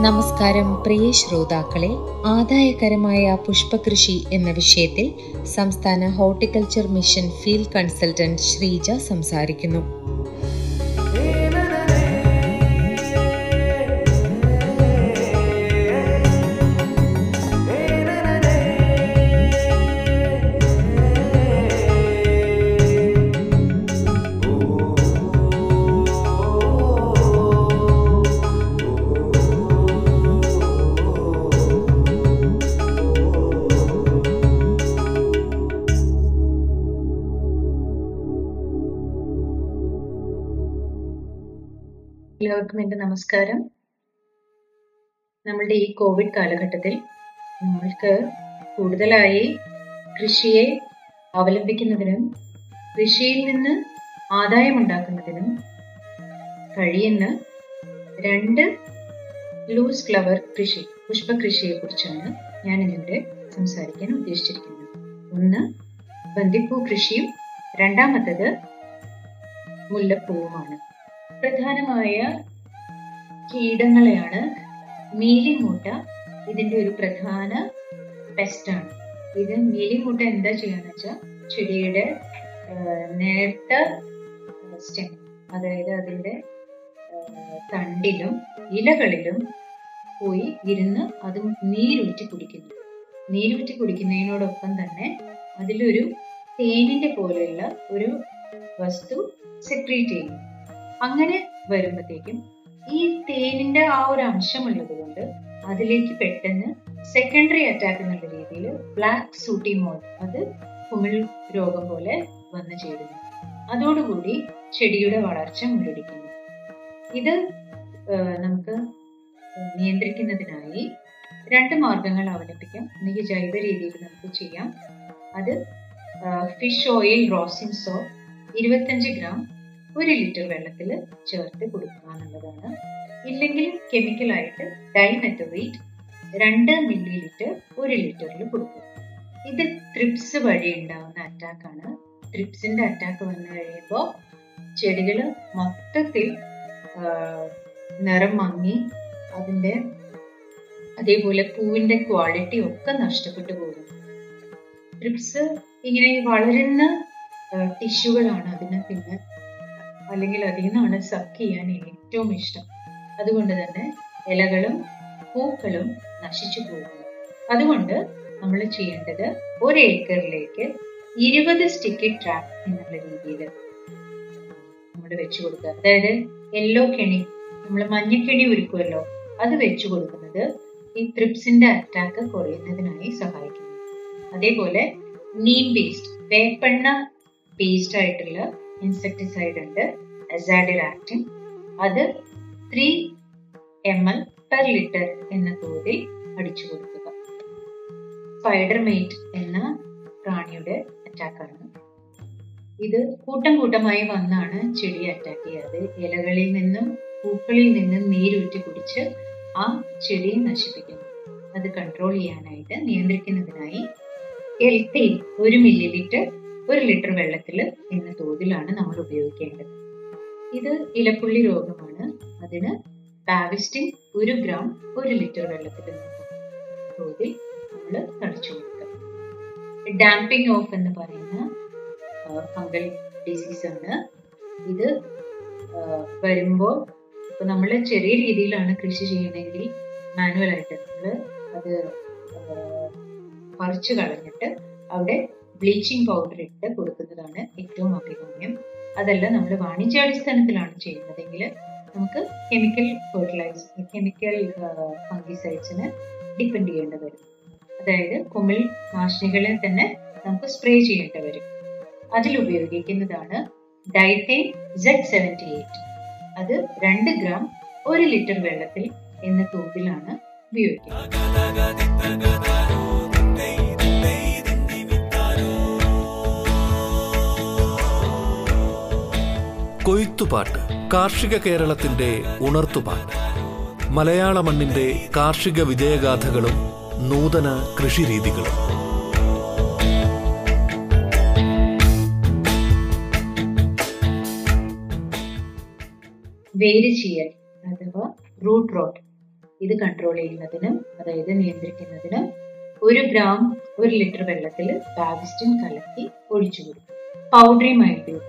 നമസ്കാരം പ്രിയ ശ്രോതാക്കളെ. ആദായകരമായ പുഷ്പകൃഷി എന്ന വിഷയത്തിൽ സംസ്ഥാന horticulture mission field consultant Sreeja സംസാരിക്കുന്നു. എല്ലാവർക്കും എന്റെ നമസ്കാരം. നമ്മളുടെ ഈ കോവിഡ് കാലഘട്ടത്തിൽ നമ്മൾക്ക് കൂടുതലായി കൃഷിയെ അവലംബിക്കുന്നതിനും കൃഷിയിൽ നിന്ന് ആദായമുണ്ടാക്കുന്നതിനും കഴിയുന്ന രണ്ട് ലൂസ് ഫ്ലവർ കൃഷി പുഷ്പകൃഷിയെ കുറിച്ചാണ് ഞാൻ ഇന്നിവിടെ സംസാരിക്കാൻ ഉദ്ദേശിച്ചിരിക്കുന്നത്. ഒന്ന് ബന്ദിപ്പൂ കൃഷിയും രണ്ടാമത്തത് മുല്ലപ്പൂവുമാണ്. പ്രധാനമായ കീടങ്ങളെയാണ് മീലിമൂട്ട. ഇതിന്റെ ഒരു പ്രധാന പെസ്റ്റാണ് ഇത് മീലിമൂട്ട എന്താ ചെയ്യാന്ന് വെച്ചാൽ ചെടിയുടെ നേർത്ത സ്റ്റെം അതായത് അതിന്റെ തണ്ടിലും ഇലകളിലും പോയി ഇരുന്ന് അത് നീരൂറ്റി കുടിക്കുന്നു. നീരൂറ്റി കുടിക്കുന്നതിനോടൊപ്പം തന്നെ അതിലൊരു തേനിന്റെ പോലെയുള്ള ഒരു വസ്തു സെക്രീറ്റ് ചെയ്യുന്നു. അങ്ങനെ വരുമ്പോഴത്തേക്കും ഈ തേനിന്റെ ആ ഒരു അംശമുള്ളത് കൊണ്ട് അതിലേക്ക് പെട്ടെന്ന് സെക്കൻഡറി അറ്റാക്ക് എന്നുള്ള രീതിയിൽ ബ്ലാക്ക് സൂട്ടി മോൾ അത് കുമിൾ രോഗം പോലെ വന്നു ചേരുന്നു. അതോടുകൂടി ചെടിയുടെ വളർച്ച മുരടിക്കുന്നു. ഇത് നമുക്ക് നിയന്ത്രിക്കുന്നതിനായി രണ്ട് മാർഗങ്ങൾ അവലംബിക്കാം. ഒന്നുകിൽ ജൈവ രീതിയിൽ നമുക്ക് ചെയ്യാം. അത് ഫിഷ് ഓയിൽ റോസിൻ സോപ്പ് ഇരുപത്തഞ്ച് ഗ്രാം ഒരു ലിറ്റർ വെള്ളത്തിൽ ചേർത്ത് കൊടുക്കുക എന്നുള്ളതാണ് ഇല്ലെങ്കിൽ കെമിക്കലായിട്ട് ഡൈമെറ്റോവേറ്റ് രണ്ട് മില്ലി ലിറ്റർ ഒരു ലിറ്ററിൽ കൊടുക്കുക ഇത് ത്രിപ്സ് വഴി ഉണ്ടാകുന്ന അറ്റാക്കാണ് ത്രിപ്സിന്റെ അറ്റാക്ക് വന്നു കഴിയുമ്പോൾ ചെടികൾ മൊത്തത്തിൽ നിറം മങ്ങി അതിന്റെ അതേപോലെ പൂവിന്റെ ക്വാളിറ്റി ഒക്കെ നഷ്ടപ്പെട്ടു പോകും ട്രിപ്സ് ഇങ്ങനെ വളരുന്ന ടിഷ്യൂകളാണ് അതിനെ പിന്നെ അല്ലെങ്കിൽ അതിൽ നിന്നാണ് സക്ക് ചെയ്യാൻ ഏറ്റവും ഇഷ്ടം. അതുകൊണ്ട് തന്നെ ഇലകളും പൂക്കളും നശിച്ചു പോകുന്നു. അതുകൊണ്ട് നമ്മൾ ചെയ്യേണ്ടത് ഒരു ഏക്കറിലേക്ക് ഇരുപത് സ്റ്റിക്ക് ട്രാപ്പ് എന്നുള്ള രീതിയിൽ നമ്മൾ വെച്ചു കൊടുക്കുക. അതായത് യെല്ലോ കെണി നമ്മൾ മഞ്ഞക്കെണി ഒരുക്കുമല്ലോ അത് വെച്ചു കൊടുക്കുന്നത് ഈ ത്രിപ്സിന്റെ അറ്റാക്ക് കുറയുന്നതിനായി സഹായിക്കുന്നു. അതേപോലെ നീം പേസ്റ്റ് വേപ്പെണ്ണ പേസ്റ്റ് ആയിട്ടുള്ള ഇൻസെക്ടിസൈഡ് ഉണ്ട് അസാഡിലാക്റ്റിൻ അത് three M L per litre എന്ന തോതിൽ അടിച്ചു കൊടുക്കുക. സ്പൈഡർ മെയ്റ്റ് എന്ന പ്രാണിയുടെ അറ്റാക്കാണ് ഇത് കൂട്ടം കൂട്ടമായി വന്നാണ് ചെടിയെ അറ്റാക്ക് ചെയ്യാറ്. ഇലകളിൽ നിന്നും പൂക്കളിൽ നിന്നും നീരൂറ്റി കുടിച്ച് ആ ചെടിയെ നശിപ്പിക്കുന്നു. അത് കൺട്രോൾ ചെയ്യാനായിട്ട് നിയന്ത്രിക്കുന്നതിനായി എൽത്തൈൻ ഒരു മില്ലി ലിറ്റർ ഒരു ലിറ്റർ വെള്ളത്തിൽ എന്ന തോതിലാണ് നമ്മൾ ഉപയോഗിക്കേണ്ടത്. ഇത് ഇലപ്പുള്ളി രോഗമാണ്. അതിന് പാവിസ്റ്റിൻ ഒരു ഗ്രാം ഒരു ലിറ്റർ വെള്ളത്തിൽ തോതിൽ നമ്മൾ തളിച്ചു കൊടുക്കുക. ഡാമ്പിംഗ് ഓഫ് എന്ന് പറയുന്ന ഫംഗൽ ഡിസീസ് ആണ്. ഇത് വരുമ്പോൾ ഇപ്പൊ നമ്മൾ ചെറിയ രീതിയിലാണ് കൃഷി ചെയ്യണമെങ്കിൽ മാനുവൽ ആയിട്ട് നമ്മൾ അത് പറിച്ചു കളഞ്ഞിട്ട് അവിടെ ബ്ലീച്ചിങ് പൗഡർ ഇട്ട് കൊടുക്കുന്നതാണ് ഏറ്റവും അഭികാമ്യം. അതല്ല നമ്മൾ വാണിജ്യാടിസ്ഥാനത്തിലാണ് ചെയ്യുന്നതെങ്കിൽ നമുക്ക് കെമിക്കൽ ഫെർട്ടിലൈസർ കെമിക്കൽ ഫംഗിസൈഡ്സിന് ഡിപ്പെൻഡ് ചെയ്യേണ്ടി വരും. അതായത് കുമിൾ നാശിനികളെ തന്നെ നമുക്ക് സ്പ്രേ ചെയ്യേണ്ടി വരും. അതിൽ ഉപയോഗിക്കുന്നതാണ് ഡൈത്തേ സെഡ് സെവന്റി എയ്റ്റ് അത് രണ്ട് ഗ്രാം ഒരു ലിറ്റർ വെള്ളത്തിൽ എന്ന തോതിലാണ് ഉപയോഗിക്കുന്നത്. കൊയ്ത്തുപാട്ട് കാർഷിക കേരളത്തിന്റെ ഉണർത്തുപാട്ട്. മലയാള മണ്ണിന്റെ കാർഷിക വിജയഗാഥകളും നൂതന കൃഷിരീതികളും. വേര് ചെയ്യൽ അഥവാ റൂട്ട് റോട്ട് ഇത് കൺട്രോൾ ചെയ്യുന്നതിന് അതായത് നിയന്ത്രിക്കുന്നതിന് ഒരു ഗ്രാം ഒരു ലിറ്റർ വെള്ളത്തിൽ ബാബിസ്റ്റിൻ കലക്കി ഒഴിച്ചു കൊടുക്കും. പൗഡറി മൈൽഡ്യൂ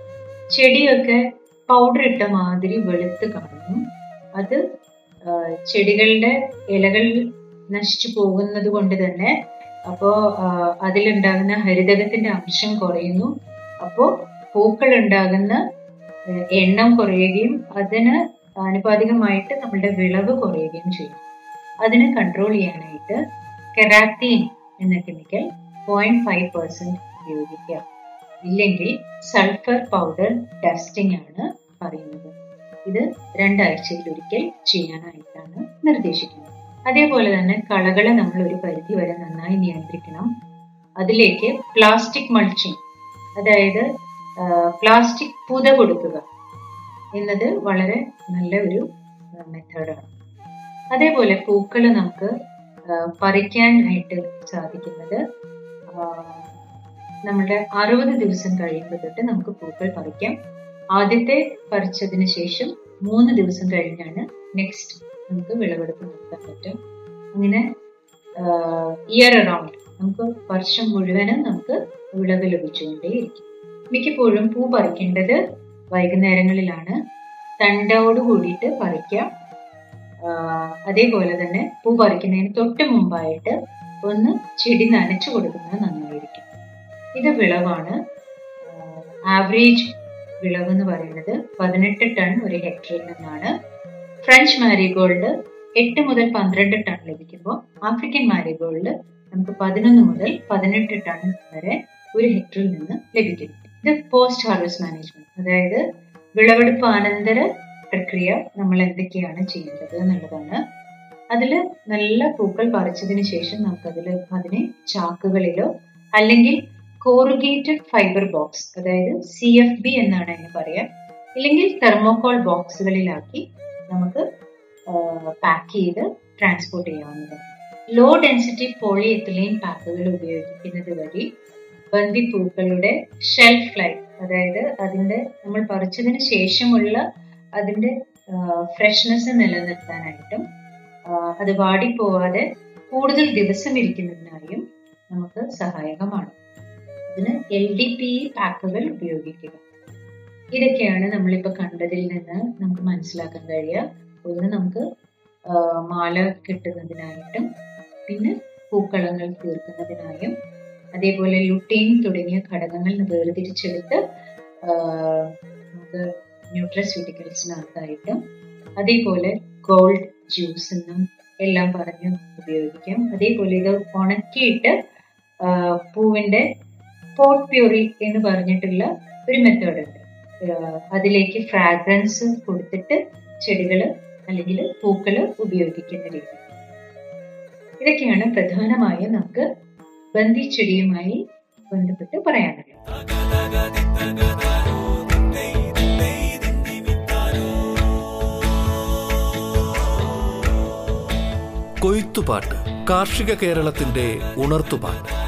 ചെടിയൊക്കെ പൗഡർ ഇട്ട മാതിരി വെളുത്ത് കാണുന്നു അത് ചെടികളുടെ ഇലകൾ നശിച്ചു പോകുന്നത് കൊണ്ട് തന്നെ അപ്പോ ആ, അതിലുണ്ടാകുന്ന ഹരിതകത്തിന്റെ അംശം കുറയുന്നു. അപ്പോ പൂക്കൾ ഉണ്ടാകുന്ന എണ്ണം കുറയുകയും അതിന് ആനുപാതികമായിട്ട് നമ്മളുടെ വിളവ് കുറയുകയും ചെയ്യും. അതിനെ കൺട്രോൾ ചെയ്യാനായിട്ട് കെറാത്തീൻ എന്ന കെമിക്കൽ പോയിന്റ് ഫൈവ് പെർസെന്റ് ഉപയോഗിക്കുക ഇല്ലെങ്കിൽ സൾഫർ പൗഡർ ഡസ്റ്റിംഗ് ആണ് പറയുന്നത്. ഇത് രണ്ടാഴ്ചയിൽ ഒരിക്കൽ ചെയ്യാനായിട്ടാണ് നിർദ്ദേശിക്കുന്നത്. അതേപോലെ തന്നെ കളകളെ നമ്മൾ ഒരു പരിധി വരെ നന്നായി നിയന്ത്രിക്കണം. അതിലേക്ക് പ്ലാസ്റ്റിക് മൾച്ചിങ് അതായത് പ്ലാസ്റ്റിക് പുത കൊടുക്കുക എന്നത് വളരെ നല്ല ഒരു മെത്തേഡാണ് അതേപോലെ പൂക്കൾ നമുക്ക് പറിക്കാനായിട്ട് സാധിക്കുന്നത് നമ്മളുടെ അറുപത് ദിവസം കഴിയുമ്പോൾ തൊട്ട് നമുക്ക് പൂക്കൾ പറിക്കാം. ആദ്യത്തെ പറിച്ചതിന് ശേഷം മൂന്ന് ദിവസം കഴിഞ്ഞാണ് നെക്സ്റ്റ് നമുക്ക് വിളവെടുപ്പ് നടത്താൻ പറ്റും അങ്ങനെ ഇയർ അറൗണ്ട് നമുക്ക് വർഷം മുഴുവനും നമുക്ക് വിളവ് ലഭിച്ചുകൊണ്ടേയിരിക്കും. മിക്കപ്പോഴും പൂ പറിക്കേണ്ടത് വൈകുന്നേരങ്ങളിലാണ്. തണ്ടോട് കൂടിയിട്ട് പറിക്കാം. അതേപോലെ തന്നെ പൂ പറിക്കുന്നതിന് തൊട്ട് മുമ്പായിട്ട് ഒന്ന് ചെടി നനച്ചു കൊടുക്കുന്നത് നന്നായിരിക്കും ഇത് വിളവാണ്. ആവറേജ് വിളവ് എന്ന് പറയുന്നത് പതിനെട്ട് ടൺ ഒരു ഹെക്ടറിൽ നിന്നാണ്. ഫ്രഞ്ച് മാരിഗോൾഡ് എട്ട് മുതൽ പന്ത്രണ്ട് ടൺ ലഭിക്കുമ്പോൾ ആഫ്രിക്കൻ മാരിഗോൾഡ് നമുക്ക് പതിനൊന്ന് മുതൽ പതിനെട്ട് ടൺ വരെ ഒരു ഹെക്ടറിൽ നിന്ന് ലഭിക്കും. ഇത് പോസ്റ്റ് ഹാർവസ്റ്റ് മാനേജ്മെന്റ്. അതായത് വിളവെടുപ്പ് അനന്തര പ്രക്രിയ നമ്മൾ എന്തൊക്കെയാണ് ചെയ്യേണ്ടത് എന്നുള്ളതാണ്. അതിൽ നല്ല പൂക്കൾ പറിച്ചതിന് ശേഷം നമുക്കതിൽ അതിനെ ചാക്കുകളിലോ അല്ലെങ്കിൽ കോറുഗേറ്റഡ് ഫൈബർ ബോക്സ് അതായത് സി എഫ് ബി എന്നാണ് അതിന് പറയാ. ഇല്ലെങ്കിൽ തെർമോകോൾ ബോക്സുകളിലാക്കി നമുക്ക് പാക്ക് ചെയ്ത് ട്രാൻസ്പോർട്ട് ചെയ്യാവുന്നതാണ്. ലോ ഡെൻസിറ്റി പോളി എത്തിലീൻ പാക്കുകൾ ഉപയോഗിക്കുന്നത് വഴി ബന്ദിപ്പൂക്കളുടെ ഷെൽഫ് ലൈഫ് അതായത് അതിന്റെ നമ്മൾ പറിച്ചതിന് ശേഷമുള്ള അതിന്റെ ഫ്രഷ്നെസ് നിലനിർത്താനായിട്ടും അത് വാടിപ്പോവാതെ കൂടുതൽ ദിവസം ഇരിക്കുന്നതിനായും നമുക്ക് സഹായകമാണ്. അതിന് എൽ ഡി പി പാക്കുകൾ ഉപയോഗിക്കുക. ഇതൊക്കെയാണ് നമ്മളിപ്പോൾ കണ്ടതിൽ നിന്ന് നമുക്ക് മനസ്സിലാക്കാൻ കഴിയുക. ഒന്ന് നമുക്ക് മാല കിട്ടുന്നതിനായിട്ടും പിന്നെ പൂക്കളങ്ങൾ തീർക്കുന്നതിനായും അതേപോലെ ലുട്ടീൻ തുടങ്ങിയ ഘടകങ്ങൾ വേർതിരിച്ചെടുത്ത് നമുക്ക് ന്യൂട്രസ്യൂട്ടിക്കൽസിനകത്തായിട്ടും അതേപോലെ ഗോൾഡ് ജ്യൂസ് എന്നും എല്ലാം പറഞ്ഞ് ഉപയോഗിക്കാം. അതേപോലെ ഇത് ഉണക്കിയിട്ട് ആ, പോട്ട് പ്യൂറി എന്ന് പറഞ്ഞിട്ടുള്ള ഒരു മെത്തേഡ് ഉണ്ട്. അതിലേക്ക് ഫ്രാഗ്രൻസ് കൊടുത്തിട്ട് ചെടികൾ അല്ലെങ്കിൽ പൂക്കൾ ഉപയോഗിക്കുന്ന രീതി. ഇതൊക്കെയാണ് പ്രധാനമായും നമുക്ക് ബന്ദി ചെടിയുമായി ബന്ധപ്പെട്ട് പറയാനുള്ളത്. കൊയ്ത്തുപാട്ട് കാർഷിക കേരളത്തിന്റെ ഉണർത്തുപാട്ട്.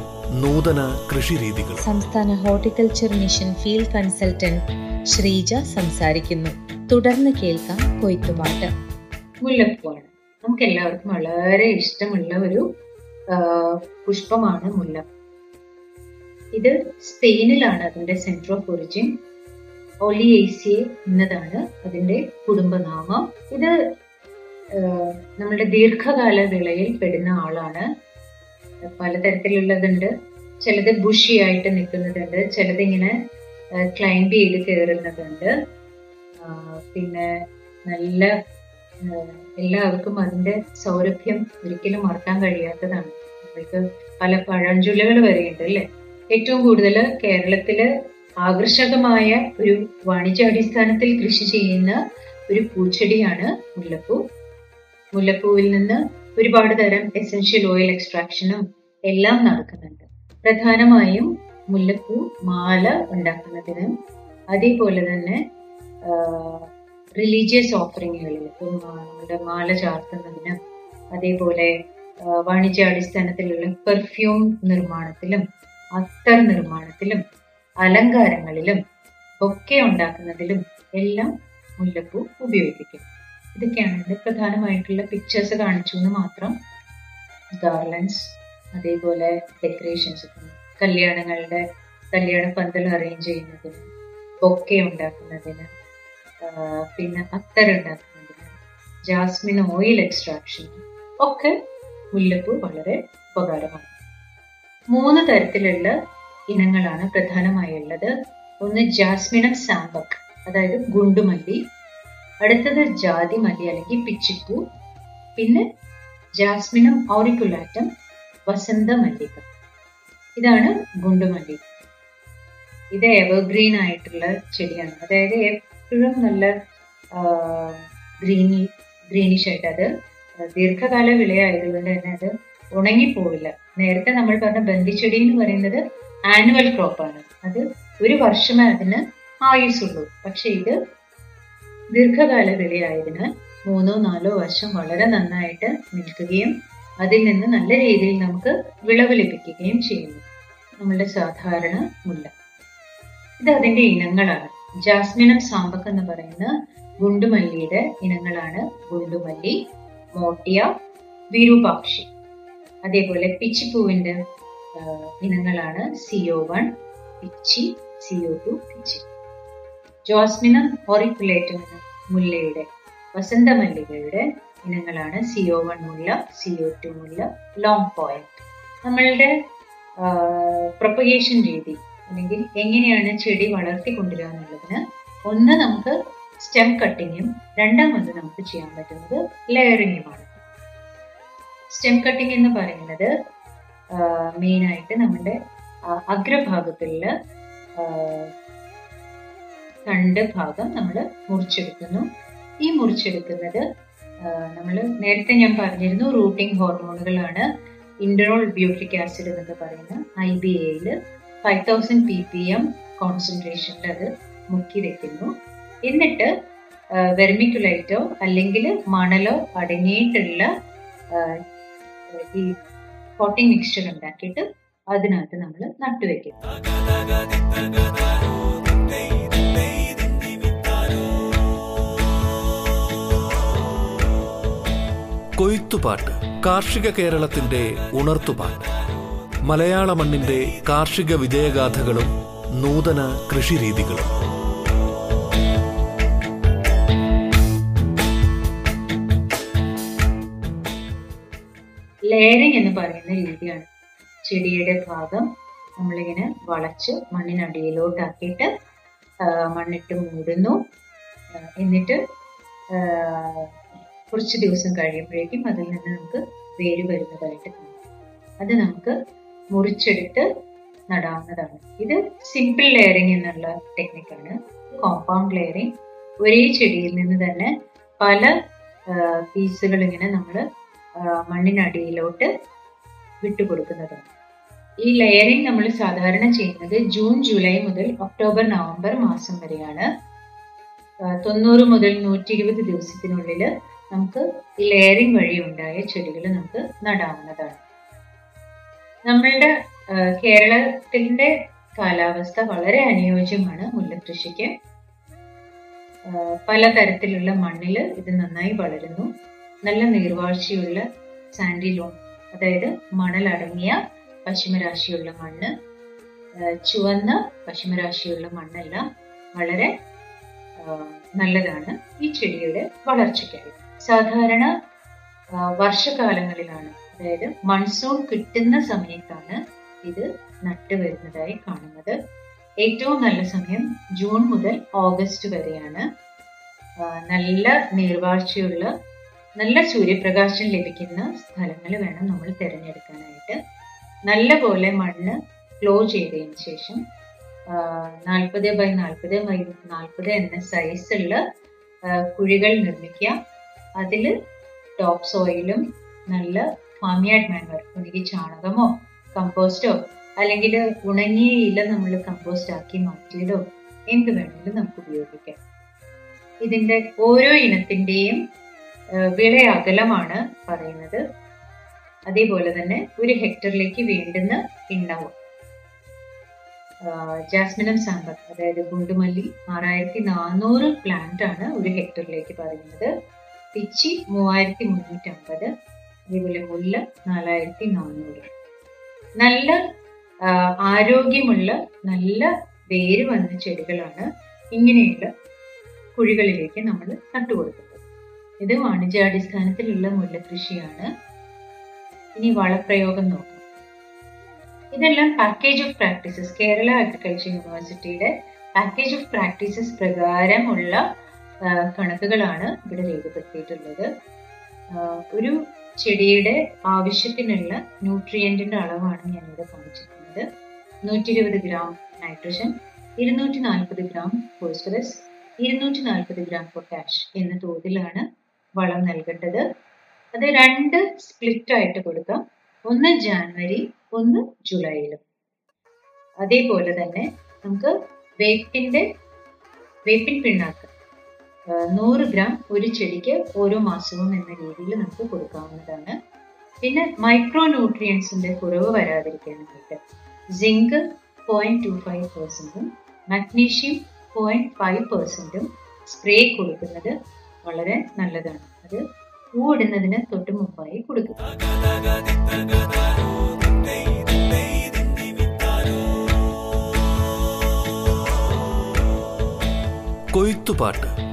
നൂതന കൃഷിരീതികൾ സംസ്ഥാന horticulture mission field consultant Sreeja സംസാരിക്കുന്നു. തുടർന്ന് കേൾക്കാം കൊയ്ത്തുപാട്ട്. മുല്ലപ്പൂവാണ്. നമുക്ക് എല്ലാവർക്കും വളരെ ഇഷ്ടമുള്ള ഒരു പുഷ്പമാണ് മുല്ല ഇത് സ്പെയിനിലാണ് അതിന്റെ സെന്റർ ഓഫ് ഒറിജിൻ ഒലിയേസിയെ എന്നതാണ് അതിന്റെ കുടുംബനാമം. ഇത് നമ്മുടെ ദീർഘകാല വിളയിൽ പെടുന്ന ആളാണ് പലതരത്തിലുള്ളതുണ്ട്. ചിലത് ബുഷി ആയിട്ട് നിൽക്കുന്നതുണ്ട്. ചിലത് ഇങ്ങനെ ക്ലൈംബ് ചെയ്ത് കയറുന്നതുണ്ട്. പിന്നെ നല്ല എല്ലാവർക്കും അതിന്റെ സൗരഭ്യം ഒരിക്കലും മറക്കാൻ കഴിയാത്തതാണ്. നമ്മൾക്ക് പല പഴഞ്ചൊല്ലുകൾ വരെയുണ്ട് അല്ലേ? ഏറ്റവും കൂടുതൽ കേരളത്തിൽ ആകർഷകമായ ഒരു വാണിജ്യാടിസ്ഥാനത്തിൽ കൃഷി ചെയ്യുന്ന ഒരു പൂച്ചെടിയാണ് മുല്ലപ്പൂ. മുല്ലപ്പൂവിൽ നിന്ന് ഒരുപാട് തരം എസൻഷ്യൽ ഓയിൽ എക്സ്ട്രാക്ഷനും എല്ലാം നടക്കുന്നുണ്ട്. പ്രധാനമായും മുല്ലപ്പൂ മാല ഉണ്ടാക്കുന്നതിന് അതേപോലെ തന്നെ റിലീജിയസ് ഓഫറിങ്ങുകളിൽ ഇപ്പം നമ്മുടെ മാല ചാർത്തുന്നതിനും അതേപോലെ വാണിജ്യാടിസ്ഥാനത്തിലുള്ള പെർഫ്യൂം നിർമ്മാണത്തിലും അത്തർ നിർമ്മാണത്തിലും അലങ്കാരങ്ങളിലും ഒക്കെ ഉണ്ടാക്കുന്നതിലും എല്ലാം മുല്ലപ്പൂ ഉപയോഗിക്കും. ഇതൊക്കെയാണ് ഇതിന്റെ പ്രധാനമായിട്ടുള്ള പിക്ചേഴ്സ് കാണിച്ചു എന്ന് മാത്രം. ഗാർലൻസ് അതേപോലെ ഡെക്കറേഷൻസ് കല്യാണങ്ങളുടെ കല്യാണ പന്തൽ അറേഞ്ച് ചെയ്യുന്നതിന് ബൊക്കെ ഉണ്ടാക്കുന്നതിന് പിന്നെ അത്തര ഉണ്ടാക്കുന്നതിന് ജാസ്മിൻ ഓയിൽ എക്സ്ട്രാക്ഷൻ ഒക്കെ മുല്ലപ്പൂ വളരെ ഉപകാരമാണ്. മൂന്ന് തരത്തിലുള്ള ഇനങ്ങളാണ് പ്രധാനമായുള്ളത്. ഒന്ന് ജാസ്മിനം സാമ്പക് അതായത് ഗുണ്ടുമല്ലി അടുത്തത് ജാതി മല്ലി അല്ലെങ്കിൽ പിച്ചിപ്പൂ. പിന്നെ ജാസ്മിനം ഓറിക്കുലാറ്റം വസന്ത മല്ലിക ഇതാണ് ഗുണ്ടുമല്ലി. ഇത് എവർഗ്രീൻ ആയിട്ടുള്ള ചെടിയാണ്. അതായത് എപ്പോഴും നല്ല ഗ്രീനി ഗ്രീനിഷ് ആയിട്ട് അത് ദീർഘകാല വിളയായതുകൊണ്ട് തന്നെ അത് ഉണങ്ങിപ്പോവില്ല. നേരത്തെ നമ്മൾ പറഞ്ഞ ബന്ധിച്ചെടി എന്ന് പറയുന്നത് ആനുവൽ ക്രോപ്പാണ് അത് ഒരു വർഷമേ അതിന് ആയുസുള്ളൂ പക്ഷെ ഇത് ദീർഘകാല വിളയായതിനാൽ മൂന്നോ നാലോ വർഷം വളരെ നന്നായിട്ട് നിൽക്കുകയും അതിൽ നിന്ന് നല്ല രീതിയിൽ നമുക്ക് വിളവ് ലഭിക്കുകയും ചെയ്യുന്നു. നമ്മളുടെ സാധാരണ മുല്ല. ഇത് അതിന്റെ ഇനങ്ങളാണ്. ജാസ്മിനം സാമ്പക്ക് എന്ന് പറയുന്ന ഗുണ്ടുമല്ലിയുടെ ഇനങ്ങളാണ് ഗുണ്ടുമല്ലി മോട്ടിയ വിരൂപാക്ഷി. അതേപോലെ പിച്ചിപ്പൂവിന്റെ ഇനങ്ങളാണ് സിഒ വൺ പിച്ചി സിഒ ടു പിച്ചി. ജോസ്മിനം ഓറിക്കുലേറ്റം എന്ന മുല്ലയുടെ വസന്തമല്ലികയുടെ ഇനങ്ങളാണ് സിഒ വൺ മുല്ല സിഒ ടു മുല്ല ലോങ് പോയിന്റ് നമ്മളുടെ പ്രൊപ്പഗേഷൻ രീതി അല്ലെങ്കിൽ എങ്ങനെയാണ് ചെടി വളർത്തിക്കൊണ്ടുവരിക എന്നുള്ളതിന് ഒന്ന് നമുക്ക് സ്റ്റെം കട്ടിങ്ങും രണ്ടാമത് നമുക്ക് ചെയ്യാൻ പറ്റുന്നത് ലെയറിങ്ങുമാണ് സ്റ്റെം കട്ടിംഗ് എന്ന് പറയുന്നത് മെയിനായിട്ട് നമ്മുടെ അഗ്രഭാഗത്തിലുള്ള തണ്ട് ഭാഗം നമ്മൾ മുറിച്ചെടുക്കുന്നു. ഈ മുറിച്ചെടുക്കുന്നത് നമ്മൾ നേരത്തെ ഞാൻ പറഞ്ഞിരുന്നു റൂട്ടിംഗ് ഹോർമോണുകളാണ് ഇൻഡറോൾ ബ്യൂട്രിക് ആസിഡ് എന്നൊക്കെ പറയുന്നത് ഐ ബി എയിൽ five thousand P P M അത് മുക്കി വെക്കുന്നു എന്നിട്ട് വെർമിക്കുലൈറ്റോ അല്ലെങ്കിൽ മണലോ അടങ്ങിയിട്ടുള്ള ഈ കോട്ടിംഗ് മിക്സ്ചർ ഉണ്ടാക്കിയിട്ട് അതിനകത്ത് നമ്മൾ നട്ടുവെക്കും കൊയ്ത്തുപാട്ട് കാർഷിക കേരളത്തിന്റെ ഉണർത്തുപാട്ട്. മലയാള മണ്ണിന്റെ കാർഷിക വിജയഗാഥകളും നൂതന കൃഷിരീതികളും. ലെയറിംഗ് എന്ന് പറയുന്ന രീതിയാണ്. ചെടിയുടെ ഭാഗം നമ്മളിങ്ങനെ വളച്ച് മണ്ണിനടിയിലോട്ടാക്കിയിട്ട് മണ്ണിട്ട് മൂടുന്നു. എന്നിട്ട് കുറച്ച് ദിവസം കഴിയുമ്പോഴേക്കും അതിൽ നിന്ന് നമുക്ക് വേര് വരുന്നതായിട്ട് കാണാം. അത് നമുക്ക് മുറിച്ചെടുത്ത് നടാവുന്നതാണ്. ഇത് സിമ്പിൾ ലെയറിങ് എന്നുള്ള ടെക്നിക്കാണ് കോമ്പൗണ്ട് ലെയറിങ് ഒരേ ചെടിയിൽ നിന്ന് തന്നെ പല പീസുകൾ ഇങ്ങനെ നമ്മൾ മണ്ണിനടിയിലോട്ട് വിട്ടുകൊടുക്കുന്നതാണ് ഈ ലെയറിങ് നമ്മൾ സാധാരണ ചെയ്യുന്നത് ജൂൺ ജൂലൈ മുതൽ ഒക്ടോബർ നവംബർ മാസം വരെയാണ്. തൊണ്ണൂറ് മുതൽ നൂറ്റി ഇരുപത് ദിവസത്തിനുള്ളിൽ നമുക്ക് ലെയറിംഗ് വഴി ഉണ്ടായ ചെടികൾ നമുക്ക് നടാവുന്നതാണ്. നമ്മളുടെ കേരളത്തിന്റെ കാലാവസ്ഥ വളരെ അനുയോജ്യമാണ് മുല്ലക്കൃഷിക്ക്. പലതരത്തിലുള്ള മണ്ണിൽ ഇത് നന്നായി വളരുന്നു. നല്ല നീർവാഴ്ചയുള്ള സാൻഡിലോൺ അതായത് മണലടങ്ങിയ പശ്ചിമരാശിയുള്ള മണ്ണ് ചുവന്ന പശ്ചിമരാശിയുള്ള മണ്ണെല്ലാം വളരെ നല്ലതാണ് ഈ ചെടിയുടെ വളർച്ചയ്ക്കായി. സാധാരണ വർഷകാലങ്ങളിലാണ്. അതായത് മൺസൂൺ കിട്ടുന്ന സമയത്താണ് ഇത് നട്ടു വരുന്നതായി കാണുന്നത്. ഏറ്റവും നല്ല സമയം ജൂൺ മുതൽ ഓഗസ്റ്റ് വരെയാണ്. നല്ല നീർവാഴ്ചയുള്ള നല്ല സൂര്യപ്രകാശം ലഭിക്കുന്ന സ്ഥലങ്ങൾ വേണം നമ്മൾ തിരഞ്ഞെടുക്കാനായിട്ട്. നല്ല പോലെ മണ്ണ് ക്ലോ ചെയ്തതിന് ശേഷം നാൽപ്പത് ബൈ നാൽപ്പത് ബൈ നാൽപ്പത് എന്ന സൈസുള്ള കുഴികൾ നിർമ്മിക്കുക. അതിൽ ടോപ്പ് സോയിലും നല്ല ഫാമിയാഡ് മാനുവർ ഒന്നുകിൽ ചാണകമോ കമ്പോസ്റ്റോ അല്ലെങ്കിൽ ഉണങ്ങിയ ഇല നമ്മൾ കമ്പോസ്റ്റ് ആക്കി മാറ്റിയതോ എന്ത് വേണമെങ്കിലും നമുക്ക് ഉപയോഗിക്കാം. ഇതിന്റെ ഓരോ ഇനത്തിന്റെയും വിള അകലമാണ് പറയുന്നത്. അതേപോലെ തന്നെ ഒരു ഹെക്ടറിലേക്ക് വേണ്ടുന്ന പിണ്ണവും ജാസ്മിനം സാമ്പർ അതായത് ഗുണ്ടുമല്ലി ആറായിരത്തി നാനൂറ് പ്ലാന്റ് ആണ് ഒരു ഹെക്ടറിലേക്ക് പറയുന്നത്. പിച്ചി മൂവായിരത്തി മുന്നൂറ്റി അമ്പത് അതേപോലെ മുല്ല നാലായിരത്തി നാനൂറ് നല്ല ആരോഗ്യമുള്ള നല്ല വേര് വന്ന ചെടികളാണ് ഇങ്ങനെയുള്ള കുഴികളിലേക്ക് നമ്മൾ നട്ടുകൊടുക്കുന്നത്. ഇത് വാണിജ്യാടിസ്ഥാനത്തിലുള്ള മുല്ലകൃഷിയാണ് ഇനി വളപ്രയോഗം നോക്കാം. ഇതെല്ലാം package of practices Kerala agriculture യൂണിവേഴ്സിറ്റിയുടെ പാക്കേജ് ഓഫ് പ്രാക്ടീസസ് പ്രകാരമുള്ള കണക്കുകളാണ് ഇവിടെ രേഖപ്പെടുത്തിയിട്ടുള്ളത്. ഒരു ചെടിയുടെ ആവശ്യത്തിനുള്ള ന്യൂട്രിയന്റിന്റെ അളവാണ് ഞാനിവിടെ കാണിച്ചിട്ടുള്ളത് നൂറ്റി ഇരുപത് ഗ്രാം നൈട്രജൻ ഇരുന്നൂറ്റി നാൽപ്പത് ഗ്രാം ഫോസ്ഫറസ് ഇരുന്നൂറ്റി നാൽപ്പത് ഗ്രാം പൊട്ടാഷ് എന്ന തോതിലാണ് വളം നൽകേണ്ടത്. അത് രണ്ട് സ്പ്ലിറ്റ് ആയിട്ട് കൊടുക്കാം. ഒന്ന് ജാനുവരി ഒന്ന് ജൂലൈയിലും. അതേപോലെ തന്നെ നമുക്ക് വേപ്പിന്റെ വേപ്പിൻ പിണ്ണാക്ക് നൂറ് ഗ്രാം ഒരു ചെടിക്ക് ഓരോ മാസവും എന്ന രീതിയിൽ നമുക്ക് കൊടുക്കാവുന്നതാണ്. പിന്നെ മൈക്രോ ന്യൂട്രിയൻസിന്റെ കുറവ് വരാതിരിക്കാനായിട്ട് സിങ്ക് പോയിന്റ് ടു ഫൈവ് പെർസെന്റും മഗ്നീഷ്യം പോയിന്റ് ഫൈവ് പെർസെന്റും സ്പ്രേ കൊടുക്കുന്നത് വളരെ നല്ലതാണ്. അത് പൂവിടുന്നതിന് തൊട്ട് മുമ്പായി കൊടുക്കുക. കൊയ്ത്തുപാട്ട്.